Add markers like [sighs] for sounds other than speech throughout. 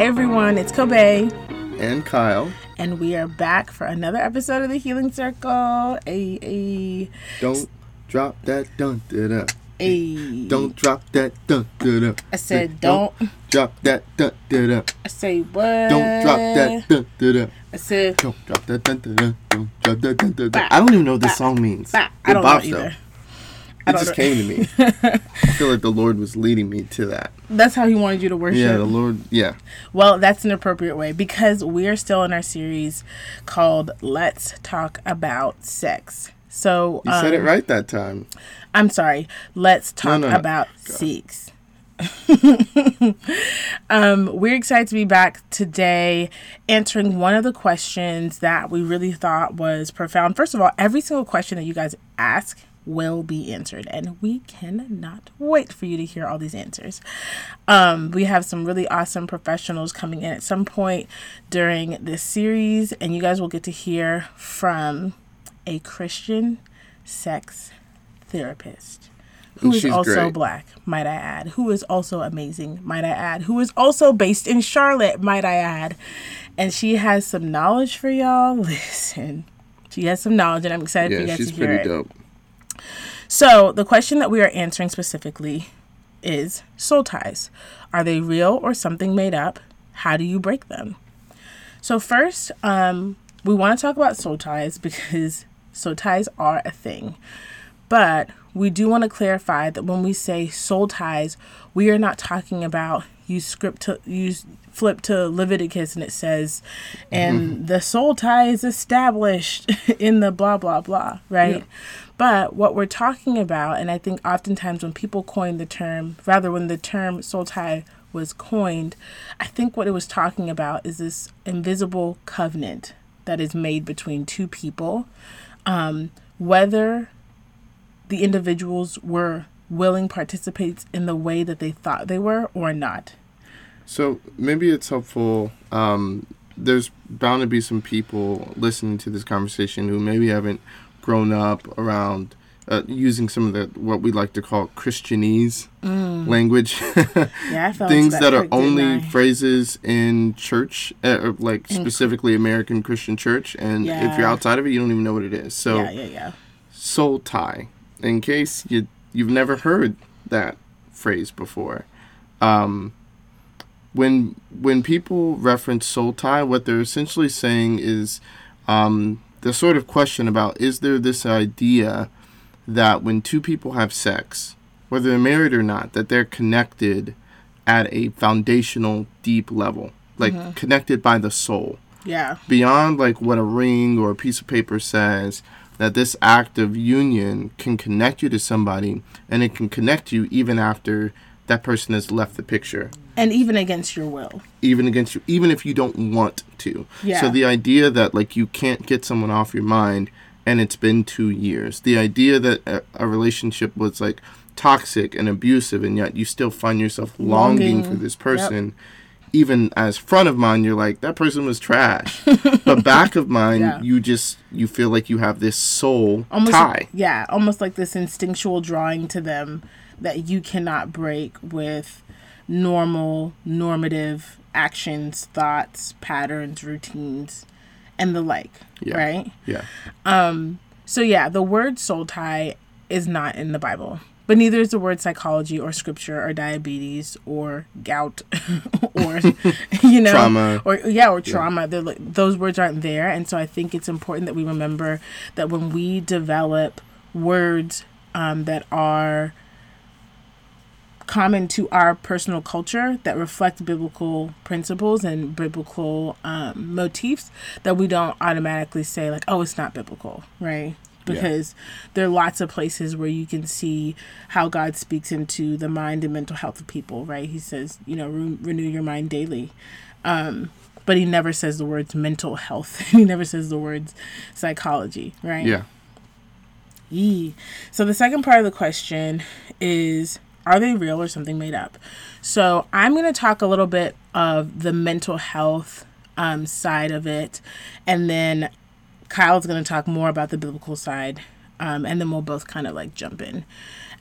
Hey everyone, it's Kobe. And Kyle. And we are back for another episode of the Healing Circle. Ay, ay. Don't drop that dun da. Ay. Don't drop that dun da. I said don't. drop that dun da. I say what? Don't drop that dun da. I said Don't drop that dun da. Don't drop that dun da. I don't even know what this song means. bah, I don't know either. though. It just know. came to me. [laughs] I feel like the Lord was leading me to that. That's how he wanted you to worship. Yeah, the Lord. Yeah. Well, that's an appropriate way because we are still in our series called Let's Talk About Sex. So You said it um, right that time. I'm sorry. Let's talk no, no. about sex. [laughs] um, we're excited to be back today answering one of the questions that we really thought was profound. First of all, every single question that you guys ask will be answered, and we cannot wait for you to hear all these answers. Um, we have some really awesome professionals coming in at some point during this series, and you guys will get to hear from a Christian sex therapist who is also great. black, might I add, who is also amazing, might I add, who is also based in Charlotte, might I add. And she has some knowledge for y'all. [laughs] Listen, she has some knowledge, and I'm excited for you Yeah, guys she's to hear pretty it. dope. So, the question that we are answering specifically is soul ties. Are they real or something made up? How do you break them? So, first, um, we want to talk about soul ties [laughs] because soul ties are a thing. But we do want to clarify that when we say soul ties, we are not talking about you script to you flip to Leviticus and it says, and the soul tie is established [laughs] in the blah blah blah, right? Yeah. But what we're talking about, and I think oftentimes when people coin the term, rather when the term soul tie was coined, I think what it was talking about is this invisible covenant that is made between two people, um, whether the individuals were willing participants in the way that they thought they were or not. So maybe it's helpful. Um, there's bound to be some people listening to this conversation who maybe haven't grown up around uh, using some of the what we like to call Christianese language, [laughs] Yeah, I felt things that that are only phrases in church, uh, like In- specifically American Christian church, and if you're outside of it, you don't even know what it is. So yeah, yeah, yeah. soul tie in case you you've never heard that phrase before. Um when when people reference soul tie what they're essentially saying is um the sort of question about is there this idea that when two people have sex whether they're married or not that they're connected at a foundational deep level like mm-hmm. connected by the soul? Yeah. beyond like what a ring or a piece of paper says that this act of union can connect you to somebody and it can connect you even after that person has left the picture And even against your will. even against you even if you don't want to Yeah. so the idea that like you can't get someone off your mind and it's been two years the idea that a, a relationship was like toxic and abusive and yet you still find yourself longing, Longing. for this person even as front of mind you're like that person was trash [laughs] but back of mind Yeah. you just you feel like you have this soul Almost tie yeah, almost like this instinctual drawing to them that you cannot break with normal normative actions, thoughts, patterns, routines, and the like. Yeah. Right? yeah Um, So yeah, the word soul tie is not in the Bible. But neither is the word psychology or scripture or diabetes or gout [laughs] or [laughs] you know Trauma. or yeah or trauma. They're like, those words aren't there, and so I think it's important that we remember that when we develop words um, that are common to our personal culture that reflect biblical principles and biblical um, motifs that we don't automatically say like oh it's not biblical right? Because there are lots of places where you can see how god speaks into the mind and mental health of people right? He says you know re- renew your mind daily. Um, but he never says the words mental health. [laughs] He never says the words psychology right? Yeah. Yee. So the second part of the question is are they real or something made up? So I'm going to talk a little bit of the mental health um, side of it, and then Kyle's going to talk more about the biblical side, um, and then we'll both kind of like jump in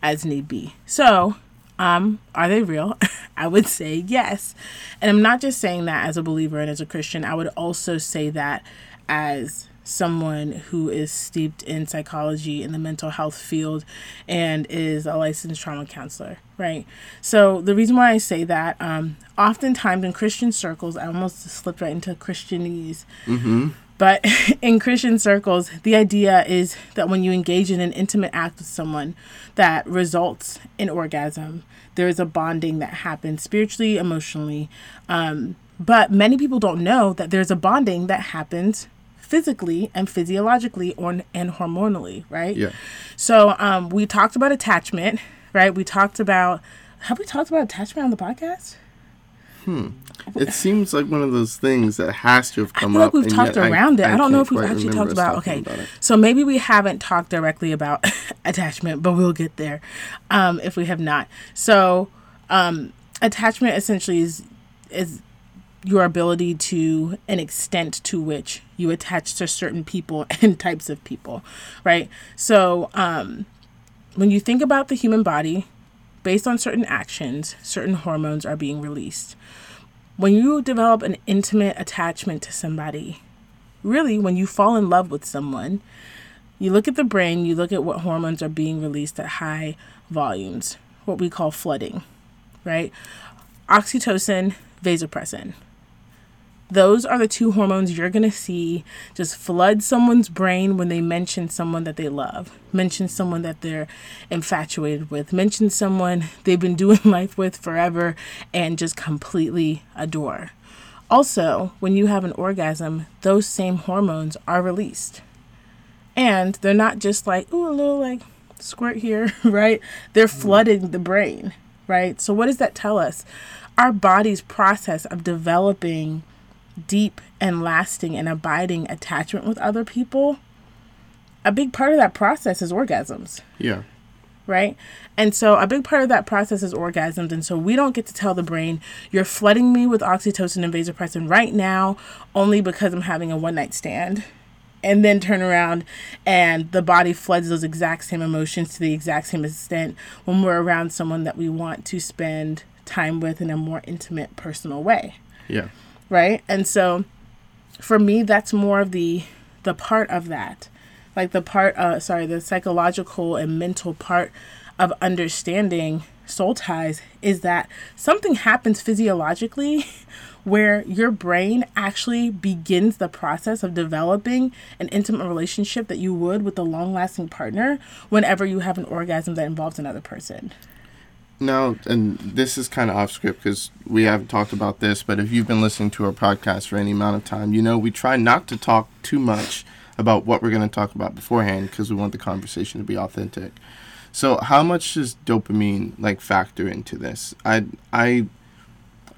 as need be. So Um, are they real? [laughs] I would say yes. And I'm not just saying that as a believer and as a Christian. I would also say that as someone who is steeped in psychology in the mental health field and is a licensed trauma counselor, right? So the reason why I say that, um, oftentimes in Christian circles, I almost slipped right into Christianese. Mm-hmm. But [laughs] in Christian circles, the idea is that when you engage in an intimate act with someone that results in orgasm, there is a bonding that happens spiritually, emotionally. Um, but many people don't know that there's a bonding that happens physically and physiologically or and hormonally, right? Yeah. So um, we talked about attachment, right? We talked about have we talked about attachment on the podcast? Hmm. It seems like one of those things that has to have I come feel up. like we've talked yet I- around it. I, don't know if we've actually talked about. Okay, about so maybe we haven't talked directly about [laughs] attachment, but we'll get there um, if we have not. So, um, attachment essentially is is your ability to an extent to which you attach to certain people [laughs] and types of people, right? So, um, when you think about the human body, based on certain actions, certain hormones are being released. When you develop an intimate attachment to somebody, really, when you fall in love with someone, you look at the brain, you look at what hormones are being released at high volumes, what we call flooding, right? Oxytocin, vasopressin. Those are the two hormones you're going to see just flood someone's brain when they mention someone that they love, mention someone that they're infatuated with, mention someone they've been [laughs] doing life with forever and just completely adore. Also, when you have an orgasm, those same hormones are released. And they're not just like, ooh, a little like squirt here, [laughs] right? They're mm. flooding the brain, right? So, what does that tell us? Our body's process of developing deep and lasting and abiding attachment with other people, a big part of that process is orgasms Yeah. right? And so a big part of that process is orgasms. And so we don't get to tell the brain, you're flooding me with oxytocin and vasopressin right now only because I'm having a one night stand. And then turn around and the body floods those exact same emotions to the exact same extent when we're around someone that we want to spend time with in a more intimate, personal way Yeah. Right? And so for me that's more of the the part of that. Like the part uh sorry the psychological and mental part of understanding soul ties is that something happens physiologically [laughs] where your brain actually begins the process of developing an intimate relationship that you would with a long lasting partner whenever you have an orgasm that involves another person Now, and this is kind of off script because we haven't talked about this, but if you've been listening to our podcast for any amount of time, you know we try not to talk too much about what we're going to talk about beforehand because we want the conversation to be authentic. So, how much does dopamine like factor into this? I I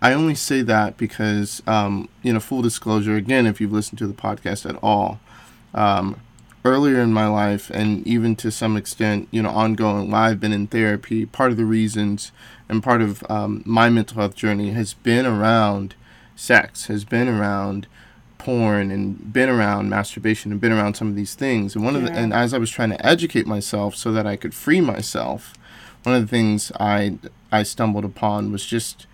I only say that because um, you know, full disclosure. Again, if you've listened to the podcast at all, um, earlier in my life and even to some extent you know ongoing while i've been in therapy part of the reasons and part of um, my mental health journey has been around sex has been around porn and been around masturbation and been around some of these things. And one of the and as i was trying to educate myself so that i could free myself one of the things i i stumbled upon was just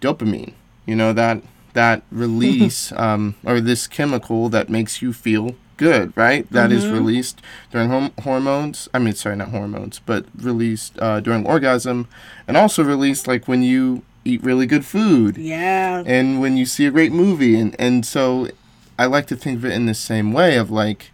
dopamine you know that that [laughs] release um, or this chemical that makes you feel good right? That is released during hom- hormones i mean sorry not hormones but released uh, during orgasm and also released like when you eat really good food. Yeah. And when you see a great movie and and so i like to think of it in the same way of like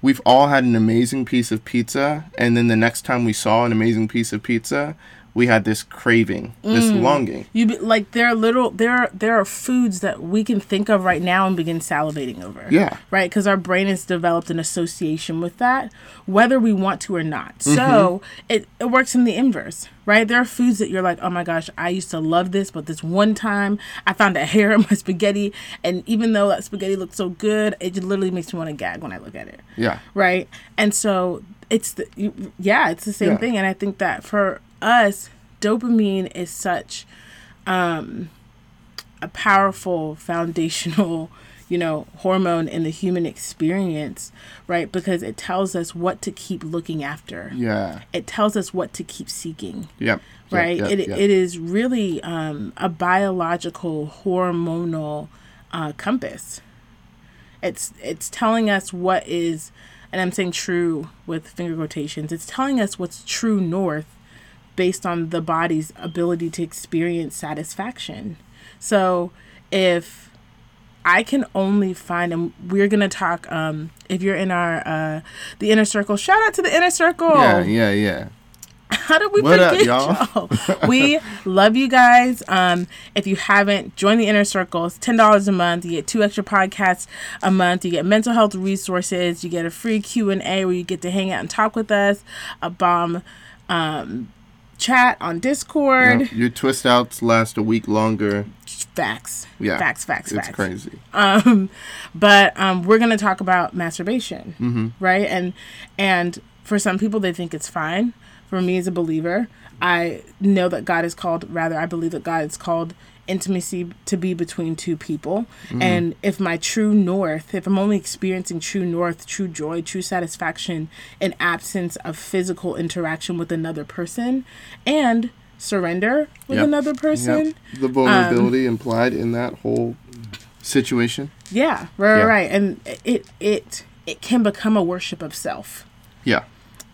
we've all had an amazing piece of pizza and then the next time we saw an amazing piece of pizza we had this craving this mm. longing You be, like there are little there are, there are foods that we can think of right now and begin salivating over. Yeah. Right, because our brain has developed an association with that, whether we want to or not. So mm-hmm. it, it works in the inverse, right? There are foods that you're like, oh my gosh, I used to love this, but this one time I found a hair in my [laughs] spaghetti, and even though that spaghetti looked so good, it just literally makes me want to gag when I look at it yeah right and so it's the yeah it's the same Yeah. thing and i think that for us dopamine is such um a powerful foundational [laughs] you know, hormone in the human experience, right? Because it tells us what to keep looking after. Yeah. It tells us what to keep seeking Yep. Yep, right? yep, it, yep. it is really um, a biological hormonal uh, compass. It's it's telling us what is, and I'm saying true with finger quotations. It's telling us what's true north, based on the body's ability to experience satisfaction. So if I can only find, and we're gonna talk. Um, if you're in our uh, the inner circle, shout out to the inner circle. Yeah, yeah, yeah. How did we What forget y'all? y'all? we love you guys. Um, if you haven't, join the inner circle. It's ten dollars a month. You get two extra podcasts a month. You get mental health resources. You get a free Q and A where you get to hang out and talk with us. A bomb um, chat on Discord. Yep. Your twist outs last a week longer. Facts. Yeah. Facts. Facts. It's facts. crazy. um but um we're gonna talk about masturbation Mm-hmm. right and and for some people they think it's fine for me as a believer i know that god is called rather i believe that god is called intimacy to be between two people Mm-hmm. and if my true north if i'm only experiencing true north true joy true satisfaction in absence of physical interaction with another person and surrender with Yep. another person Yep. The vulnerability implied in that whole situation. Yeah, right, Yeah. right, and it it it can become a worship of self Yeah.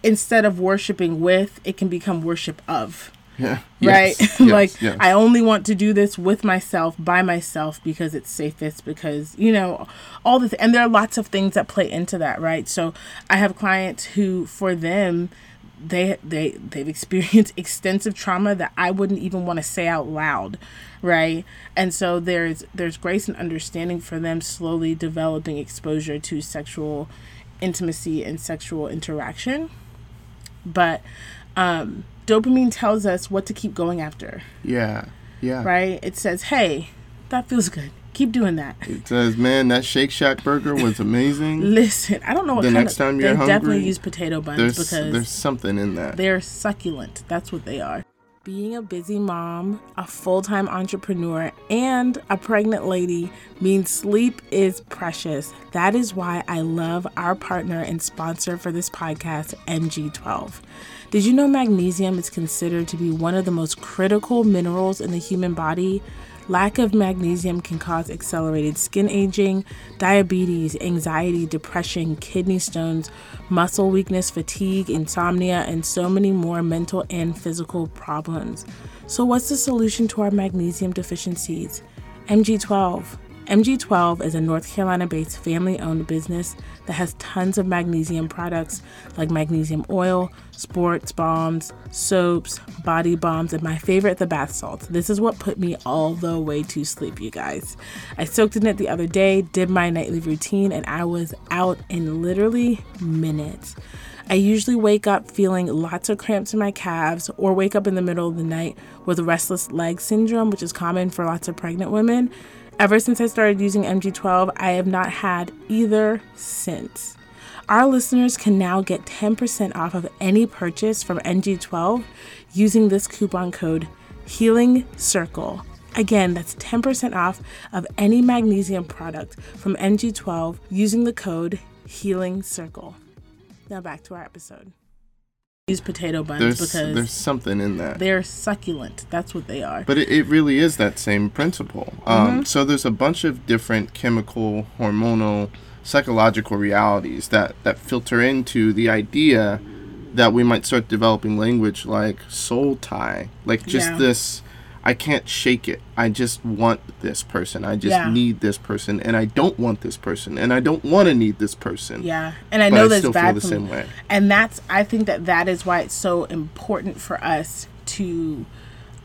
instead of worshiping with. It can become worship of. Yeah. Right, [laughs] Yes, like yes. I only want to do this with myself, by myself, because it's safest. Because you know all the th- and there are lots of things that play into that, right? So I have clients who, for them, they they they've experienced [laughs] extensive trauma that I wouldn't even want to say out loud, right? And so there's there's grace and understanding for them slowly developing exposure to sexual intimacy and sexual interaction. But um dopamine tells us what to keep going after, Yeah. Yeah. right? It says, "Hey, that feels good. Keep doing that." It says, man, that Shake Shack burger was amazing. [laughs] Listen, I don't know what The next of, time you're they definitely use potato buns There's because there's something in that. They're succulent. That's what they are. Being a busy mom, a full time entrepreneur, and a pregnant lady means sleep is precious. That is why I love our partner and sponsor for this podcast, MG12. Did you know magnesium is considered to be one of the most critical minerals in the human body? Lack of magnesium can cause accelerated skin aging, diabetes, anxiety, depression, kidney stones, muscle weakness, fatigue, insomnia, and so many more mental and physical problems. So, what's the solution to our magnesium deficiencies? MG12. MG12 is a North Carolina based family owned business that has tons of magnesium products like magnesium oil, sports balms, soaps, body balms, and my favorite, the bath salts. This is what put me all the way to sleep, you guys. I soaked in it the other day, did my nightly routine, and I was out in literally minutes. I usually wake up feeling lots of cramps in my calves or wake up in the middle of the night with restless leg syndrome, which is common for lots of pregnant women. Ever since I started using MG12, I have not had either since. Our listeners can now get 10% off of any purchase from MG12 using this coupon code Healing Circle. Again, that's 10% off of any magnesium product from MG12 using the code Healing Circle. Now back to our episode. Use potato buns There's because there's something in that. they're succulent. That's what they are. But it, it really is that same principle. Mm-hmm. Um, so there's a bunch of different chemical, hormonal, psychological realities that, that filter into the idea that we might start developing language like soul tie. Like just Yeah. this, I can't shake it. I just want this person. I just Yeah. need this person. And I don't want this person. And I don't want to need this person. Yeah, and I know that's bad the same way. And that's I think that that is why it's so important for us to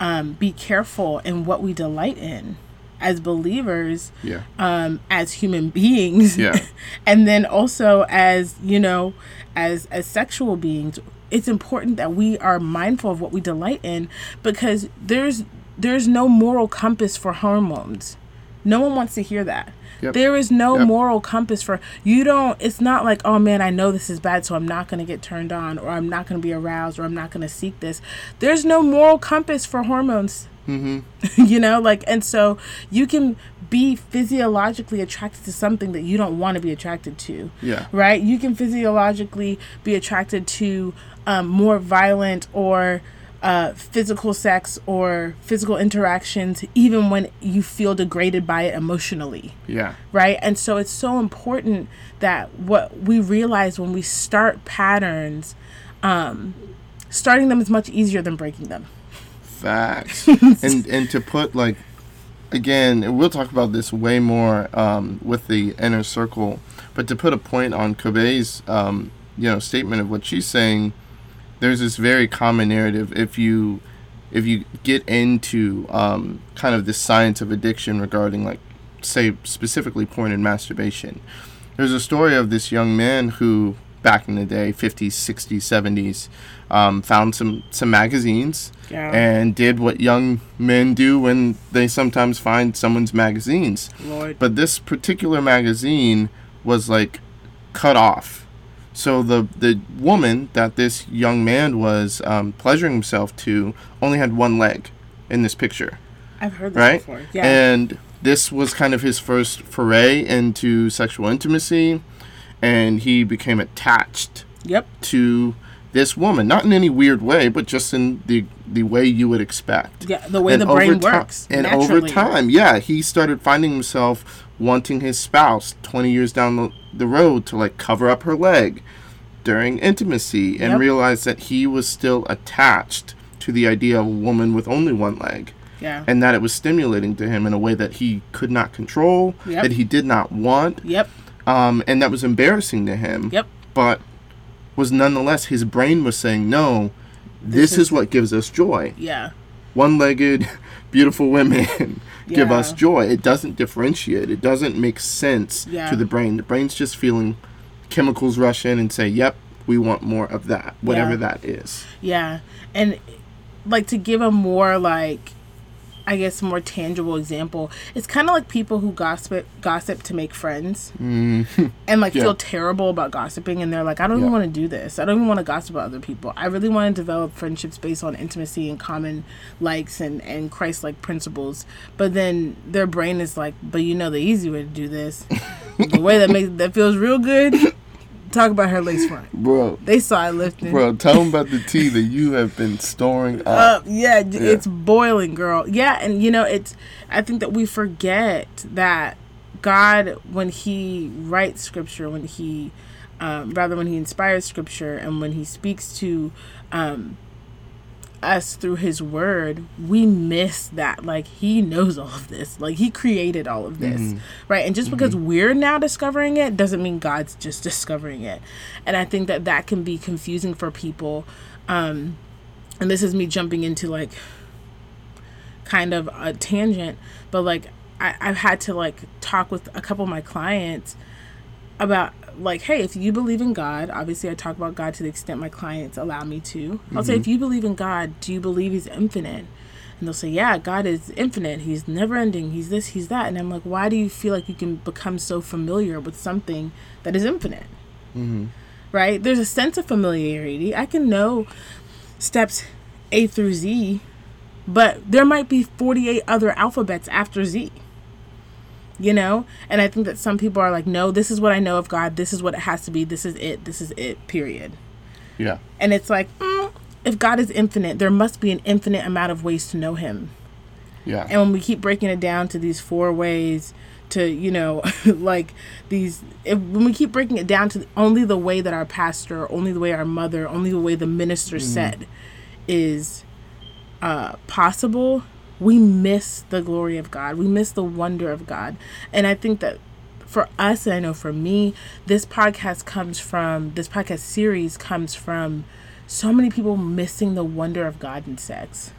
um, be careful in what we delight in as believers, Yeah. um, as human [laughs] beings, Yeah. [laughs] and then also as you know, as as sexual beings. It's important that we are mindful of what we delight in because there's there's no moral compass for hormones. No one wants to hear that. Yep. There is no Yep. moral compass for you don't it's not like oh man I know this is bad so I'm not going to get turned on or I'm not going to be aroused or I'm not going to seek this. There's no moral compass for hormones Mm-hmm. [laughs] you know, like, and so you can be physiologically attracted to something that you don't want to be attracted to. Yeah. Right? You can physiologically be attracted to um, more violent or uh, physical sex or physical interactions, even when you feel degraded by it emotionally Yeah. right? And so it's so important that what we realize when we start patterns, um, starting them is much easier than breaking them. Facts. [laughs] and and to put like again, we'll talk about this way more um, with the inner circle, but to put a point on Kobe's um, you know statement of what she's saying, there's this very common narrative if you if you get into um, kind of this science of addiction regarding like say specifically porn and masturbation. There's a story of this young man who back in the day, 50s, 60s, 70s, um, found some some magazines Yeah. and did what young men do when they sometimes find someone's magazines. Lord. But this particular magazine was like cut off. So the the woman that this young man was um, pleasuring himself to only had one leg in this picture, I've heard this right? before. Yeah. And this was kind of his first foray into sexual intimacy, and he became attached yep. to this woman, not in any weird way, but just in the the way you would expect. Yeah. The way And the brain ti- works. and naturally. over time, yeah, he started finding himself wanting his spouse 20 years down the, road to like cover up her leg during intimacy and Yep. realized that he was still attached to the idea of a woman with only one leg Yeah. and that it was stimulating to him in a way that he could not control, Yep. that he did not want, Yep. um, and that was embarrassing to him. Yep. But was nonetheless his brain was saying, no, this, This is, is- what gives us joy. Yeah. One-legged, [laughs] beautiful women give us joy. It doesn't differentiate. It doesn't make sense Yeah. to the brain. The brain's just feeling chemicals rush in and say, yep, we want more of that, whatever Yeah. that is. Yeah. And like to give a more like I guess more tangible example, it's kind of like people who gossip gossip to make friends mm. [laughs] and like Yeah. feel terrible about gossiping and they're like I don't even want to do this. I don't even want to gossip about other people. I really want to develop friendships based on intimacy and common likes and and Christ-like principles. But then their brain is like, "But you know the easy way to do this. the way that makes that feels real good. Talk about her lace front. Bro, They saw it lifting. bro, tell them about the tea that you have been storing up. [laughs] up. Yeah, j it's boiling, girl. Yeah, and you know, it's. I think that we forget that God, when He writes Scripture, when He, um, rather when He inspires Scripture, and when He speaks to, um, us through His Word, we miss that. Like He knows all of this. Like He created all of this, right? And just because we're now discovering it doesn't mean God's just discovering it. And I think that that can be confusing for people. Um, and this is me jumping into like kind of a tangent, but like I, I've had to like talk with a couple of my clients about like, hey, if you believe in God, obviously I talk about God to the extent my clients allow me to. I'll say, mm-hmm. if you believe in God, do you believe He's infinite? And they'll say, yeah, God is infinite. He's never ending. He's this, He's that. And I'm like, why do you feel like you can become so familiar with something that is infinite? Mm-hmm. Right? There's a sense of familiarity. I can know steps A through Z, but there might be 48 other alphabets after Z. You know? And I think that some people are like, no, this is what I know of God. This is what it has to be. This is it. This is it, period. Yeah. And it's like, mm, if God is infinite, there must be an infinite amount of ways to know Him. Yeah. And when we keep breaking it down to these four ways, to you know, [laughs] like these, if, when we keep breaking it down to only the way that our pastor, only the way our mother, only the way the minister said, is uh, possible, we miss the glory of God. We miss the wonder of God. And I think that for us, and I know for me, this podcast comes from this podcast series comes from so many people missing the wonder of God in sex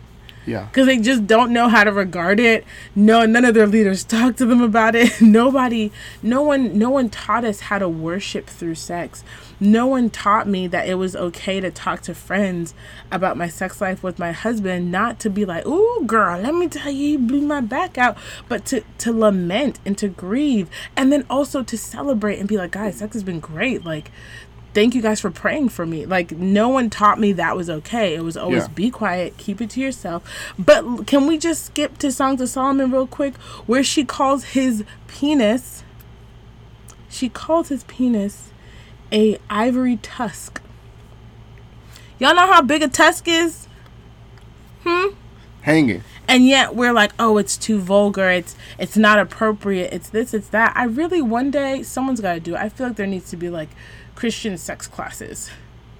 Yeah. because they just don't know how to regard it. No, none of their leaders [laughs] talk to them about it. [laughs] Nobody, no one, no one taught us how to worship through sex. No one taught me that it was okay to talk to friends about my sex life with my husband, not to be like, "Ooh, girl, let me tell you, you blew my back out," but to to lament and to grieve, and then also to celebrate and be like, "Guys, sex has been great. Like, thank you guys for praying for me. Like no one taught me that was okay. It was always Yeah. be quiet, keep it to yourself. But can we just skip to Songs of Solomon real quick where she calls his penis she calls his penis a ivory tusk. Y'all know how big a tusk is? Hmm? Hanging. and yet we're like oh it's too vulgar it's it's not appropriate it's this it's that i really one day someone's got to do it i feel like there needs to be like christian sex classes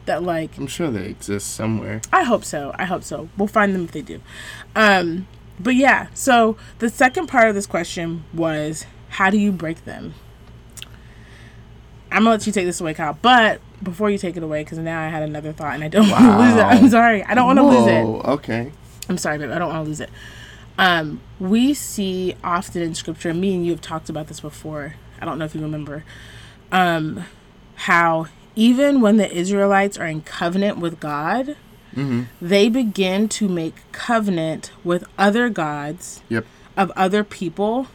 that like I'm sure they exist somewhere. i hope so i hope so we'll find them if they do um but yeah so the second part of this question was how do you break them i'm gonna let you take this away kyle but before you take it away because now i had another thought and i don't [laughs] want to lose it i'm sorry i don't want to lose it Okay. I'm sorry, babe. I don't want to lose it. Um, we see often in scripture, me and you have talked about this before. I don't know if you remember, um, how even when the Israelites are in covenant with God, Mm-hmm. they begin to make covenant with other gods Yep. of other people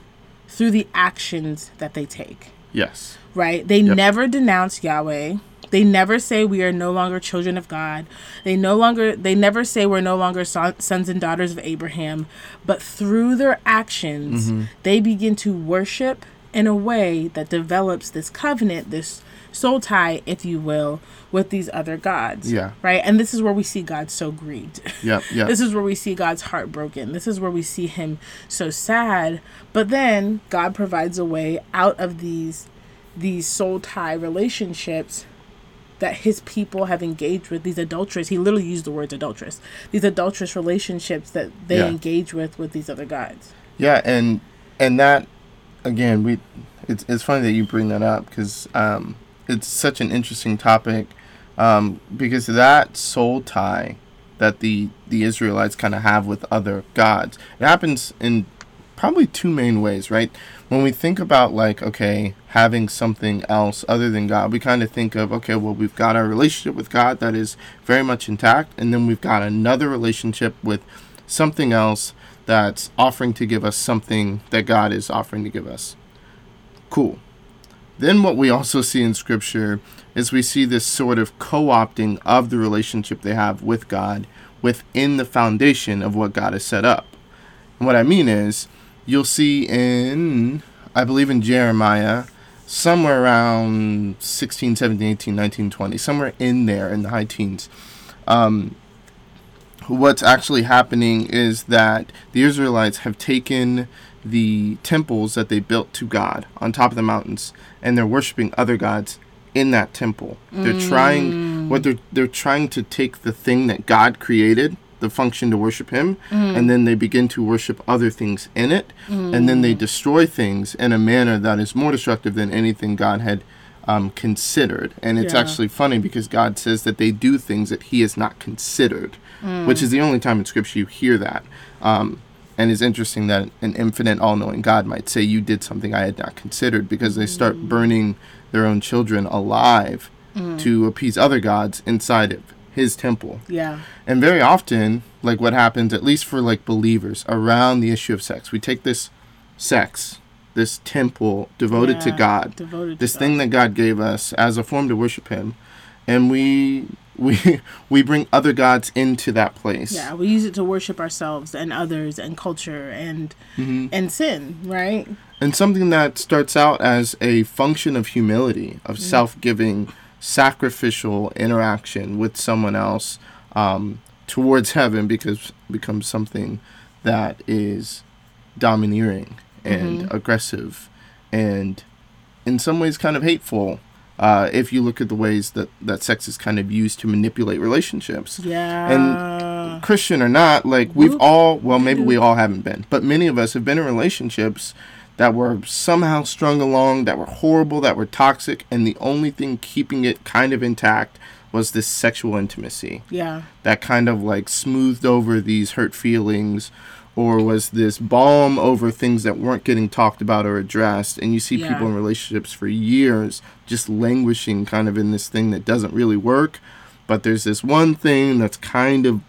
through the actions that they take Yes. right? They Yep. never denounce Yahweh. They never say we are no longer children of God. They no longer they never say we're no longer son, sons and daughters of Abraham, but through their actions, they begin to worship in a way that develops this covenant, this soul tie, if you will, with these other gods. Yeah. Right? And this is where we see God so grieved. Yeah. [laughs] Yep. This is where we see God's heart broken. This is where we see him so sad. But then God provides a way out of these these soul tie relationships that his people have engaged with these adulterous he literally used the words adulterous these adulterous relationships that they Yeah. engage with with these other gods Yeah, and and that again, we it's it's funny that you bring that up because um, it's such an interesting topic um, because that soul tie that the the Israelites kind of have with other gods it happens in probably two main ways, right? When we think about like okay, having something else other than God, we kind of think of okay, well, we've got our relationship with God that is very much intact, and then we've got another relationship with something else that's offering to give us something that God is offering to give us. Cool. Then what we also see in scripture is we see this sort of co-opting of the relationship they have with God within the foundation of what God has set up. And what I mean is you'll see in I believe in Jeremiah somewhere around 16, 17, 18, 19, 20, somewhere in there in the high teens. Um, what's actually happening is that the Israelites have taken the temples that they built to God on top of the mountains and they're worshiping other gods in that temple. They're trying what they're they're trying to take the thing that God created, the function to worship him, and then they begin to worship other things in it, and then they destroy things in a manner that is more destructive than anything God had um, considered. And it's Yeah. actually funny because God says that they do things that He has not considered, which is the only time in Scripture you hear that. Um, and it's interesting that an infinite, all knowing God might say, You did something I had not considered, because they start mm. burning their own children alive mm. to appease other gods inside of His temple. yeah And very often, like what happens, at least for like believers, around the issue of sex, we take this sex, this temple devoted to God, devoted to this God. thing that God gave us as a form to worship Him, and we we [laughs] we bring other gods into that place. yeah we use it to worship ourselves and others and culture and Mm-hmm. and sin right And something that starts out as a function of humility, of self-giving, sacrificial interaction with someone else um, towards heaven, because becomes something that is domineering and aggressive, and in some ways kind of hateful. Uh, if you look at the ways that, that sex is kind of used to manipulate relationships. yeah. And Christian or not, like we've all, well, maybe we all haven't been, but many of us have been in relationships that were somehow strung along, that were horrible, that were toxic, and the only thing keeping it kind of intact was this sexual intimacy. Yeah. That kind of like smoothed over these hurt feelings or was this balm over things that weren't getting talked about or addressed and you see Yeah. people in relationships for years just languishing kind of in this thing that doesn't really work but there's this one thing that's kind of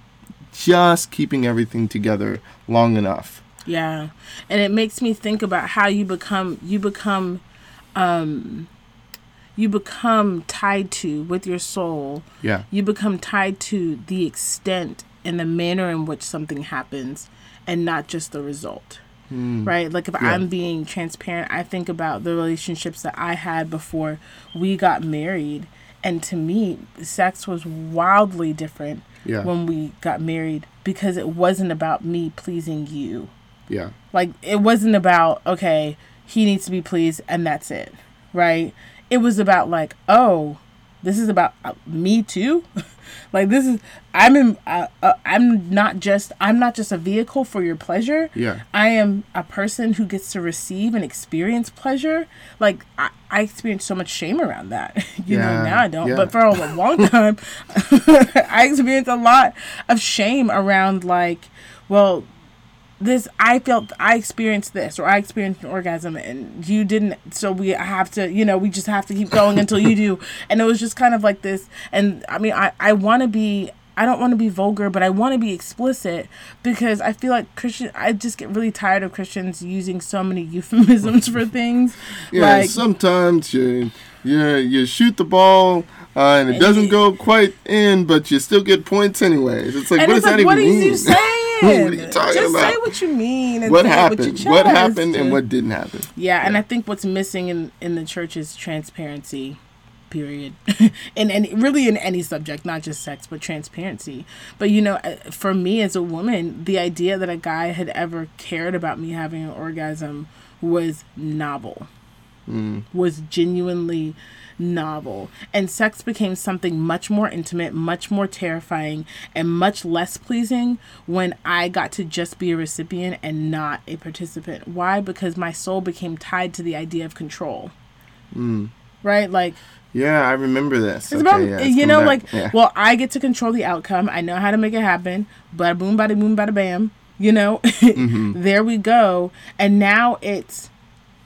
just keeping everything together long enough Yeah. And it makes me think about how you become you become um you become tied to with your soul. Yeah. You become tied to the extent and the manner in which something happens and not just the result. Hmm. Right? Like if Yeah. I'm being transparent, I think about the relationships that I had before we got married. And to me, sex was wildly different Yeah. when we got married because it wasn't about me pleasing you. Yeah. Like it wasn't about okay, he needs to be pleased and that's it, right? It was about like, oh, this is about uh, me too. [laughs] like this is I'm in uh, uh, I'm not just I'm not just a vehicle for your pleasure. Yeah. I am a person who gets to receive and experience pleasure. Like I, I experienced so much shame around that. [laughs] you know, Yeah, now I don't. yeah. But for a [laughs] long time I experienced a lot of shame around like, well, this I felt I experienced this or I experienced an orgasm and you didn't so we have to you know we just have to keep going until you do [laughs] and it was just kind of like this and I mean I I want to be I don't want to be vulgar but I want to be explicit because I feel like Christian I just get really tired of Christians using so many [laughs] euphemisms for things Yeah. like sometimes you you you shoot the ball. Uh, and it doesn't go quite in, but you still get points anyways. It's like, what it's does like that what even mean? What are you talking just about? say what you mean and what say it with your happened? What chest. happened and what didn't happen? Yeah, and I think what's missing in in the church is transparency. Period. [laughs] and any really in any subject, not just sex, but transparency. But you know, uh, for me as a woman, the idea that a guy had ever cared about me having an orgasm was novel. Was genuinely novel. And sex became something much more intimate, much more terrifying, and much less pleasing when I got to just be a recipient and not a participant. Why? Because my soul became tied to the idea of control. Right? Like, Yeah, I remember this. it's about, yeah, it's you know, like, yeah. well, I get to control the outcome. I know how to make it happen. Bada boom, bada boom, bada bam. You know, [laughs] Mm-hmm. there we go. And now it's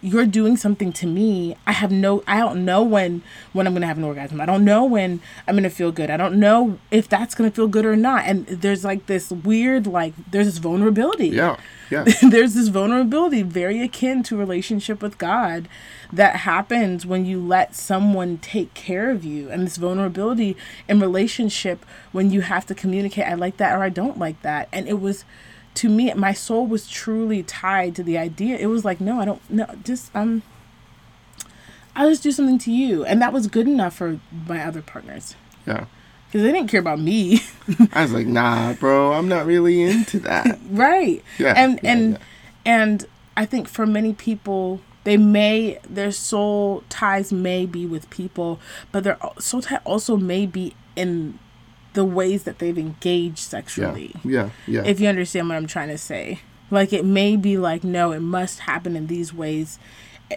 you're doing something to me. I have no. I don't know when when I'm gonna have an orgasm. I don't know when I'm gonna feel good. I don't know if that's gonna feel good or not. And there's like this weird, like there's this vulnerability yeah, yeah, [laughs] there's this vulnerability very akin to relationship with God that happens when you let someone take care of you and this vulnerability in relationship when you have to communicate I like that or I don't like that and it was to me my soul was truly tied to the idea it was like no I don't no just um I'll just do something to you and that was good enough for my other partners yeah. because they didn't care about me [laughs] I was like, nah, bro, I'm not really into that. [laughs] right Yeah, and yeah, and yeah. and i think for many people they may their soul ties may be with people but their soul tie also may be in the ways that they've engaged sexually yeah, yeah. if you understand what i'm trying to say like it may be like no it must happen in these ways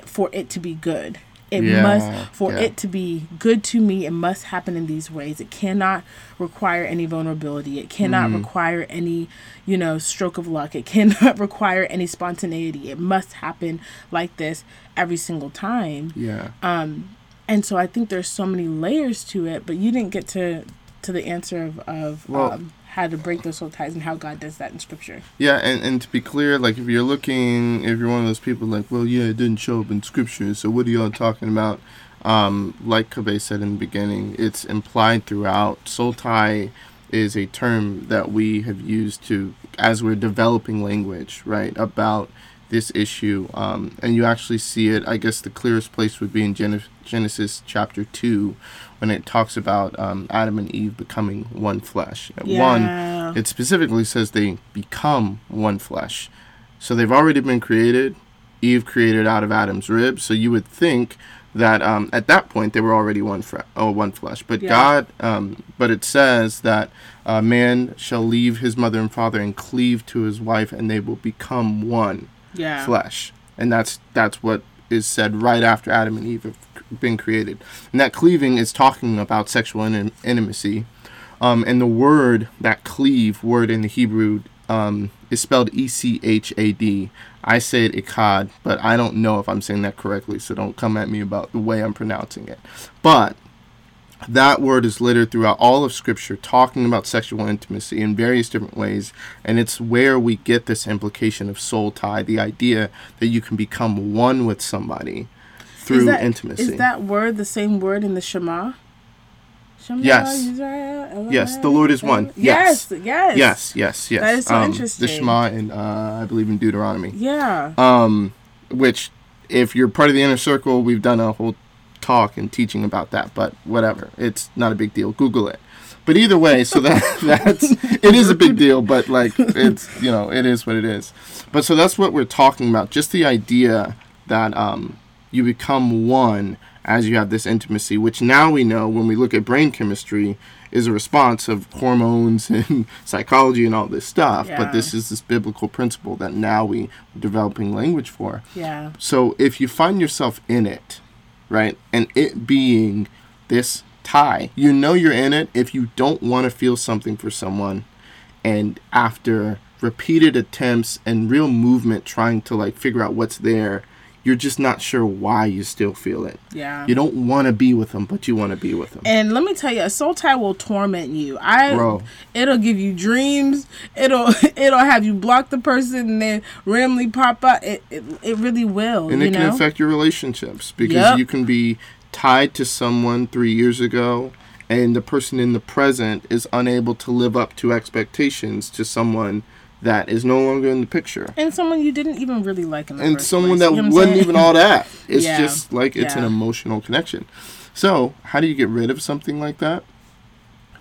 for it to be good it Yeah, must for yeah. it to be good to me it must happen in these ways it cannot require any vulnerability it cannot Mm. require any you know stroke of luck it [laughs] cannot require any spontaneity it must happen like this every single time yeah. Um, and so i think there's so many layers to it but you didn't get to to the answer of of Well- um, how to break those soul ties and how god does that in scripture Yeah, and, and to be clear, like if you're looking, if you're one of those people like, well, yeah, it didn't show up in scripture, so what are y'all talking about? Um, like Kobe said in the beginning, it's implied throughout. Soul tie is a term that we have used to, as we're developing language, right, about this issue. Um, and you actually see it, I guess the clearest place would be in Gen- Genesis chapter 2, when it talks about um, Adam and Eve becoming one flesh. Yeah. One, it specifically says they become one flesh. So they've already been created. Eve created out of Adam's rib. So you would think that um, at that point they were already one fre- oh, one flesh. But Yeah. God, um, but it says that a man shall leave his mother and father and cleave to his wife, and they will become one yeah flesh. And that's that's what is said right after Adam and Eve have been created. And that cleaving is talking about sexual in- intimacy. Um, and the word, that cleave word in the Hebrew, um, is spelled E C H A D. I say it ikad, but I don't know if I'm saying that correctly, so don't come at me about the way I'm pronouncing it. But that word is littered throughout all of Scripture, talking about sexual intimacy in various different ways, and it's where we get this implication of soul tie, the idea that you can become one with somebody through is that, intimacy. Is that word the same word in the Shema? Shema Yes. Yisrael, Yes, the Lord is one. Yes, Yes. yes, yes, yes, yes. That is so um, interesting. The Shema in uh, I believe in Deuteronomy. Yeah. Um, which, if you're part of the inner circle, we've done a whole talk and teaching about that. But whatever, it's not a big deal. Google it. But either way, so that [laughs] that's it is a big deal. But like it's you know it is what it is. But so that's what we're talking about. Just the idea that um you become one as you have this intimacy, which now we know when we look at brain chemistry is a response of hormones [laughs] and psychology and all this stuff. Yeah. But this is this biblical principle that now we are developing language for. Yeah. So if you find yourself in it, right, and it being this tie, you know you're in it if you don't want to feel something for someone, and after repeated attempts and real movement trying to like figure out what's there, you're just not sure why you still feel it. Yeah. You don't want to be with them, but you want to be with them. And let me tell you, a soul tie will torment you. I Bro. it'll give you dreams. It'll [laughs] it'll have you block the person and then randomly pop up. It it, it really will. and it know. can affect your relationships because Yep. you can be tied to someone three years ago and the person in the present is unable to live up to expectations to someone that is no longer in the picture and someone you didn't even really like in the and someone place. that You know wasn't even all that [laughs] it's Yeah. just like it's an emotional connection so how do you get rid of something like that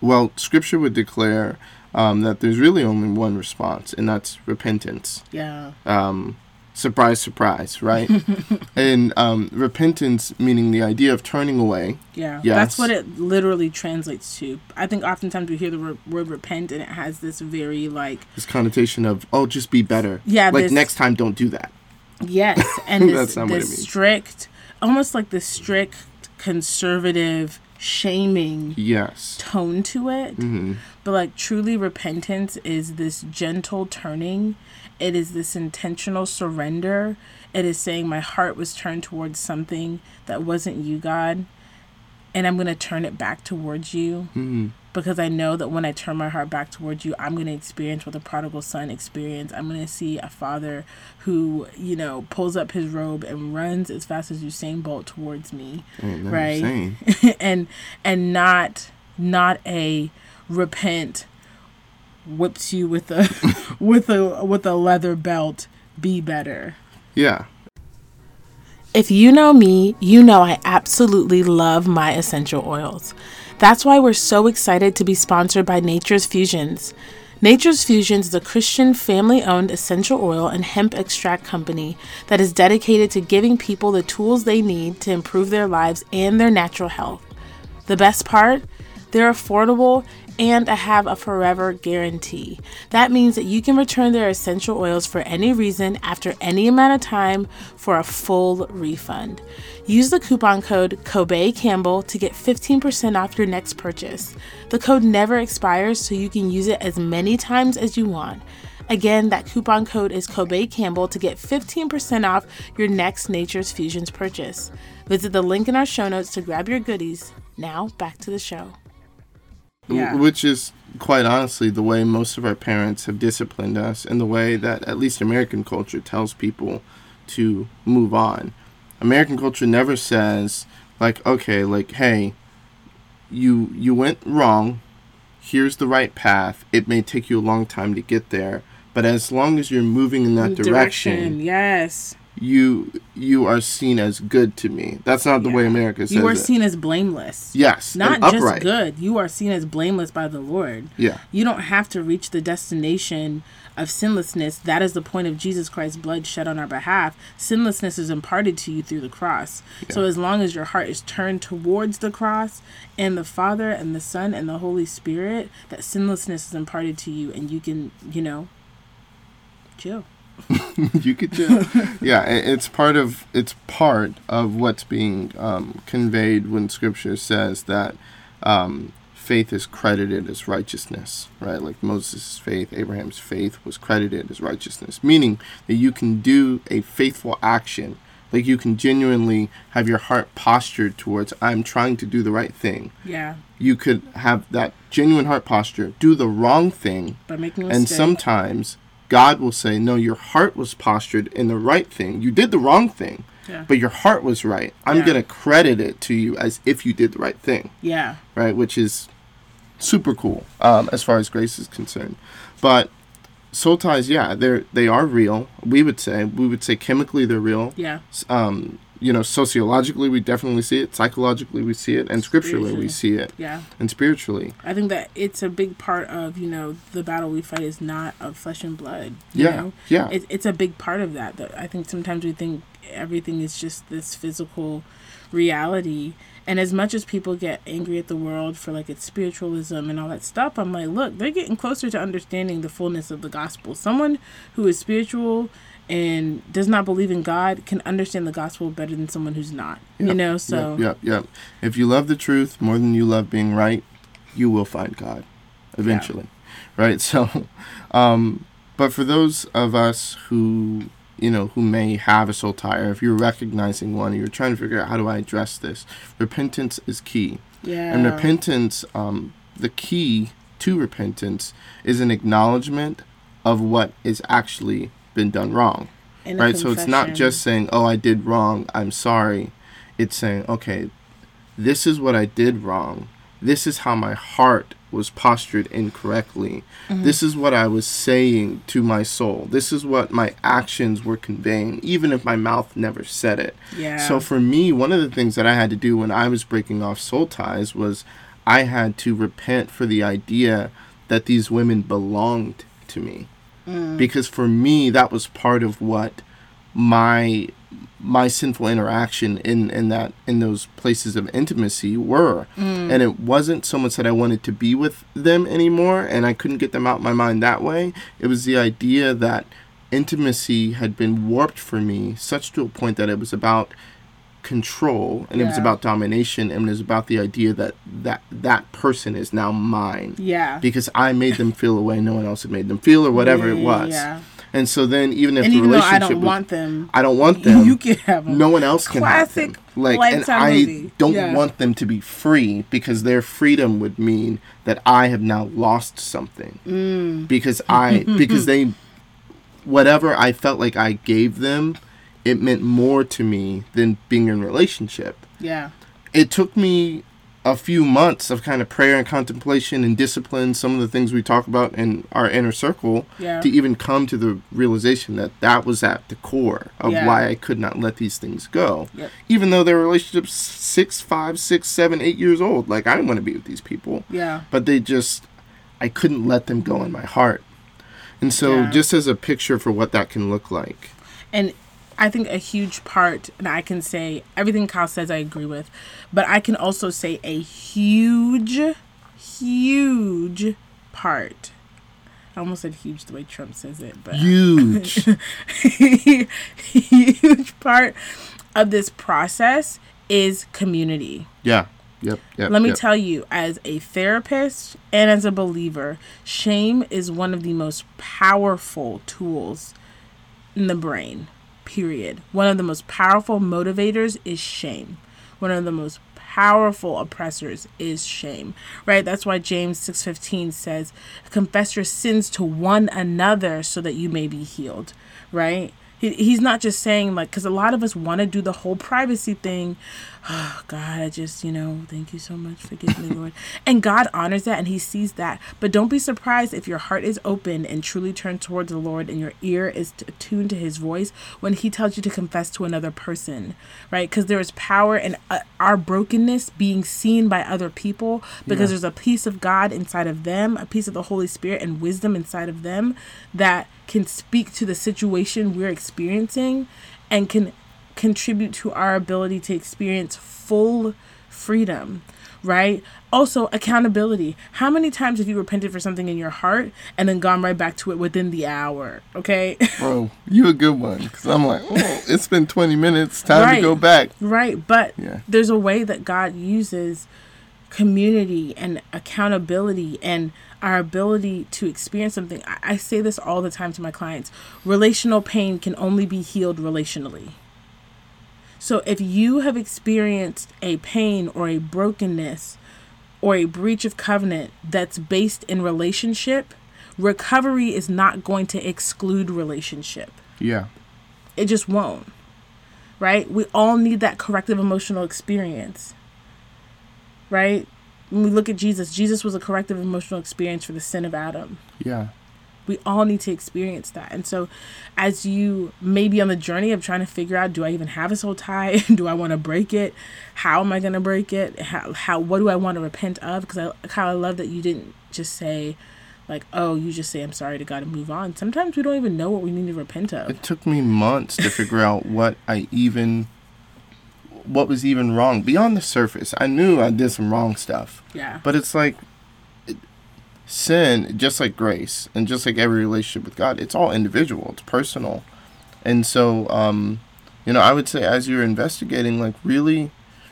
well scripture would declare um, that there's really only one response and that's repentance Yeah. um, surprise, surprise, right? [laughs] and um, repentance meaning the idea of turning away. Yeah, Yes. that's what it literally translates to. I think oftentimes we hear the re- word repent and it has this very like This connotation of oh, just be better. Yeah, like this- next time, don't do that. yes, [laughs] and this, That's not what it this means. strict, almost like this strict conservative shaming Yes. tone to it. hmm But like truly repentance is this gentle turning. It is this intentional surrender. It is saying my heart was turned towards something that wasn't you, God, and I'm going to turn it back towards you hmm because I know that when I turn my heart back towards you, I'm going to experience what the prodigal son experienced. I'm going to see a father who, you know, pulls up his robe and runs as fast as Usain Bolt towards me Ain't Right. [laughs] and and not not a repent whips you with a [laughs] with a with a leather belt be better Yeah. if you know me, you know I absolutely love my essential oils. That's why we're so excited to be sponsored by Nature's Fusions. Nature's Fusions is a Christian family owned essential oil and hemp extract company that is dedicated to giving people the tools they need to improve their lives and their natural health. The best part? They're affordable and I have a forever guarantee. That means that you can return their essential oils for any reason after any amount of time for a full refund. Use the coupon code Kobe Campbell to get 15% off your next purchase. The code never expires, so you can use it as many times as you want. Again, that coupon code is Kobe Campbell to get 15% off your next Nature's Fusions purchase. Visit the link in our show notes to grab your goodies. Now, back to the show. W- Which is quite honestly the way most of our parents have disciplined us, and the way that at least American culture tells people to move on. American culture never says like, okay, like, hey, you you went wrong. Here's the right path. It may take you a long time to get there, but as long as you're moving in that direction, yes. You you are seen as good to me. That's not the way America says You are it. seen as blameless. yes, Not just good. You are seen as blameless by the Lord. Yeah. You don't have to reach the destination of sinlessness. That is the point of Jesus Christ's blood shed on our behalf. Sinlessness is imparted to you through the cross. So as long as your heart is turned towards the cross and the Father and the Son and the Holy Spirit, that sinlessness is imparted to you and you can, you know, chill. [laughs] you could just yeah it's part of it's part of what's being um, conveyed when scripture says that um, faith is credited as righteousness right? Like moses' faith abraham's faith was credited as righteousness meaning that you can do a faithful action. Like you can genuinely have your heart postured towards i'm trying to do the right thing. Yeah. you could have that genuine heart posture do the wrong thing By making and sometimes God will say, No, your heart was postured in the right thing. You did the wrong thing, Yeah. but your heart was right. I'm Yeah. gonna credit it to you as if you did the right thing Yeah. right? Which is super cool um, as far as grace is concerned. But soul ties, yeah, they're they are real. We would say we would say chemically they're real. Yeah. Um, you know, sociologically we definitely see it. Psychologically we see it, and scripturally we see it, Yeah. and spiritually. I think that it's a big part of, you know, the battle we fight is not of flesh and blood. You Yeah, Know? yeah. It, it's a big part of that. That I think sometimes we think everything is just this physical reality. And as much as people get angry at the world for like its spiritualism and all that stuff, I'm like, look, they're getting closer to understanding the fullness of the gospel. Someone who is spiritual and does not believe in God can understand the gospel better than someone who's not. You know, so Yep, yep, yep. If you love the truth more than you love being right, you will find God eventually. Right? [laughs] So um but for those of us who you know, who may have a soul or if you're recognizing one, or you're trying to figure out how do I address this, repentance is key. yeah. And repentance, um, the key to repentance is an acknowledgement of what is actually been done wrong right? So it's not just saying oh i did wrong i'm sorry. It's saying okay this is what i did wrong. This is how my heart was postured incorrectly. Mm-hmm. this is what i was saying to my soul. This is what my actions were conveying even if my mouth never said it. Yeah. so for me one of the things that i had to do when i was breaking off soul ties was i had to repent for the idea that these women belonged to me Mm. because for me that was part of what my my sinful interaction in in that in those places of intimacy were Mm. and it wasn't so much that I wanted to be with them anymore and I couldn't get them out my mind that way it was the idea that intimacy had been warped for me such to a point that it was about control and it was about domination and it was about the idea that that that person is now mine yeah. because I made them feel a way no one else had made them feel or whatever it was. Yeah. And so then even if And the even relationship I don't was, want them, I don't want them. you can have them. no one else can Classic have them. Like and I movie. don't Yeah. want them to be free because their freedom would mean that I have now lost something. Mm. Because I because [laughs] they whatever I felt like I gave them, it meant more to me than being in a relationship Yeah. it took me a few months of kind of prayer and contemplation and discipline some of the things we talk about in our inner circle Yeah. to even come to the realization that that was at the core of Yeah. why i could not let these things go Yep. even though their relationships six five six seven eight years old like i didn't want to be with these people Yeah. but they just i couldn't let them go in my heart and so Yeah. just as a picture for what that can look like And I think a huge part, and I can say everything Kyle says I agree with, but I can also say a huge, huge part. I almost said huge the way Trump says it, but huge [laughs] huge part of this process is community. yeah yep yep Let me yep. tell you, as a therapist and as a believer, shame is one of the most powerful tools in the brain, period. One of the most powerful motivators is shame. One of the most powerful oppressors is shame. Right? That's why James 6:15 says, "Confess your sins to one another so that you may be healed." Right? He, he's not just saying like because a lot of us want to do the whole privacy thing oh [sighs] god i just you know thank you so much. For giving me lord. [laughs] And god honors that and he sees that. But don't be surprised if your heart is open and truly turned towards the lord and your ear is attuned to his voice when he tells you to confess to another person right? Because there is power in uh, our brokenness being seen by other people because there's a piece of god inside of them a piece of the holy spirit and wisdom inside of them that can speak to the situation we're experiencing and can contribute to our ability to experience full freedom right also accountability how many times have you repented for something in your heart and then gone right back to it within the hour okay [laughs] Bro, you a good one. Because I'm like, oh, it's been 20 minutes. Time Right. to go back. right but Yeah. there's a way that god uses community and accountability and our ability to experience something I, I say this all the time to my clients relational pain can only be healed relationally So if you have experienced a pain or a brokenness or a breach of covenant that's based in relationship, recovery is not going to exclude relationship. Yeah. It just won't. right? We all need that corrective emotional experience, right? When we look at Jesus, Jesus was a corrective emotional experience for the sin of Adam. Yeah. We all need to experience that. And so, as you may be on the journey of trying to figure out, do I even have a soul tie? [laughs] do I want to break it? How am I going to break it? How, how, what do I want to repent of? Because I, how I love that you didn't just say, like, oh, you just say, I'm sorry to God and move on. Sometimes we don't even know what we need to repent of. It took me months to figure out what I even what was even wrong beyond the surface. I knew I did some wrong stuff. Yeah. But it's like sin, just like grace, and just like every relationship with God, it's all individual. It's personal, and so um, you know, I would say as you're investigating, like really,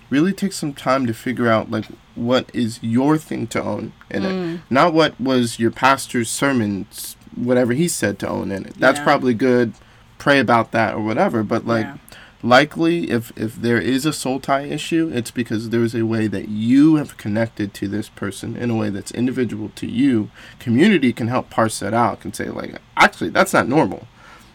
really take some time to figure out like what is your thing to own in Mm. it, not what was your pastor's sermons, whatever he said to own in it. That's Yeah. probably good. Pray about that or whatever, but like Yeah. Likely if if there is a soul tie issue it's because there is a way that you have connected to this person in a way that's individual to you community can help parse that out can say like actually that's not normal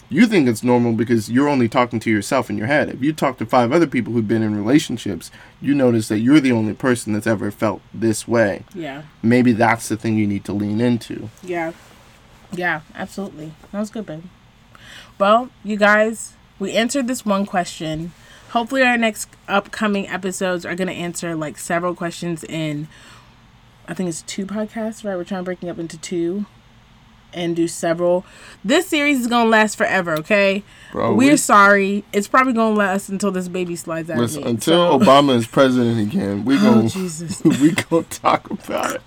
you think it's normal because you're only talking to yourself in your head if you talk to five other people who've been in relationships you notice that you're the only person that's ever felt this way Yeah. maybe that's the thing you need to lean into Yeah. Yeah, absolutely. That was good, babe. Well, you guys, we answered this one question. Hopefully, our next upcoming episodes are going to answer like several questions in, I think it's two podcasts, right? We're trying to breaking up into two and do several. This series is going to last forever, okay? Bro, We're we- sorry. It's probably going to last until this baby slides out Listen, until So- Obama is president again, we Oh, gonna [laughs] Jesus. [laughs] we gonna talk about it.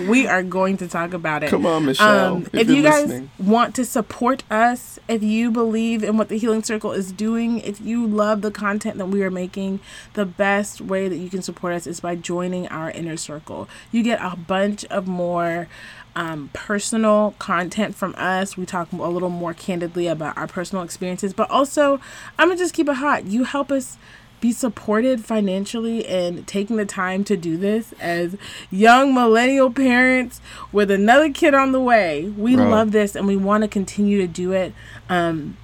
[laughs] we are going to talk about it. Come on, Michelle. Um, if, if, you guys listening. want to support us, if you believe in what the Healing Circle is doing, if you love the content that we are making, the best way that you can support us is by joining our inner circle. You get a bunch of more um, personal content from us. We talk a little more candidly about our personal experiences, but also, I'm gonna just keep it hot. You help us be supported financially and taking the time to do this as young millennial parents with another kid on the way. We Bro. love this and we want to continue to do it. Um,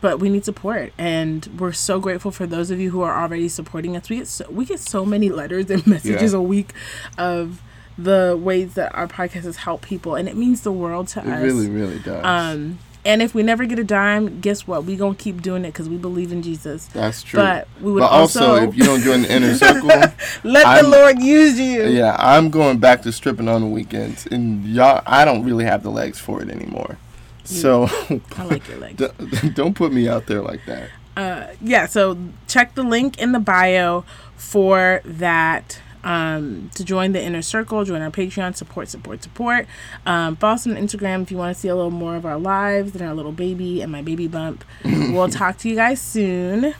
but we need support, and we're so grateful for those of you who are already supporting us. We get so, we get so many letters and [laughs] messages Yeah. a week of the ways that our podcast has helped people, and it means the world to It us. It really, really does. Um, and if we never get a dime, guess what? We gonna keep doing it because we believe in Jesus. That's true. But we would but also, also, if you don't join the inner [laughs] circle, let I'm- the Lord use you. yeah, I'm going back to stripping on the weekends, and y'all, I don't really have the legs for it anymore. So [laughs] I like your legs. [laughs] don't put me out there like that. uh, yeah, so check the link in the bio for that. Um, to join the inner circle, join our Patreon, support, support, support. Um, follow us on Instagram if you want to see a little more of our lives and our little baby and my baby bump. [laughs] we'll talk to you guys soon.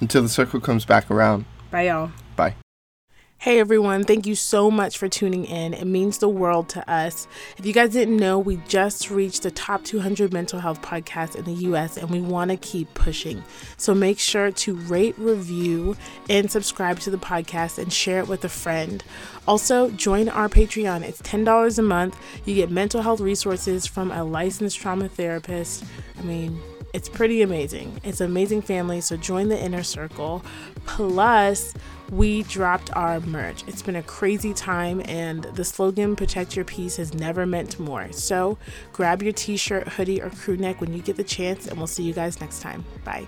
Until the circle comes back around. Bye, y'all. Bye. Hey everyone, thank you so much for tuning in. It means the world to us. If you guys didn't know, we just reached the top 200 mental health podcasts in the US and we want to keep pushing. So make sure to rate, review, and subscribe to the podcast and share it with a friend. Also, join our Patreon. It's $10 a month. You get mental health resources from a licensed trauma therapist. I mean, it's pretty amazing. It's an amazing family, so join the inner circle. Plus, we dropped our merch. It's been a crazy time, and the slogan Protect Your Peace has never meant more. So grab your t shirt, hoodie, or crew neck when you get the chance, and we'll see you guys next time. Bye.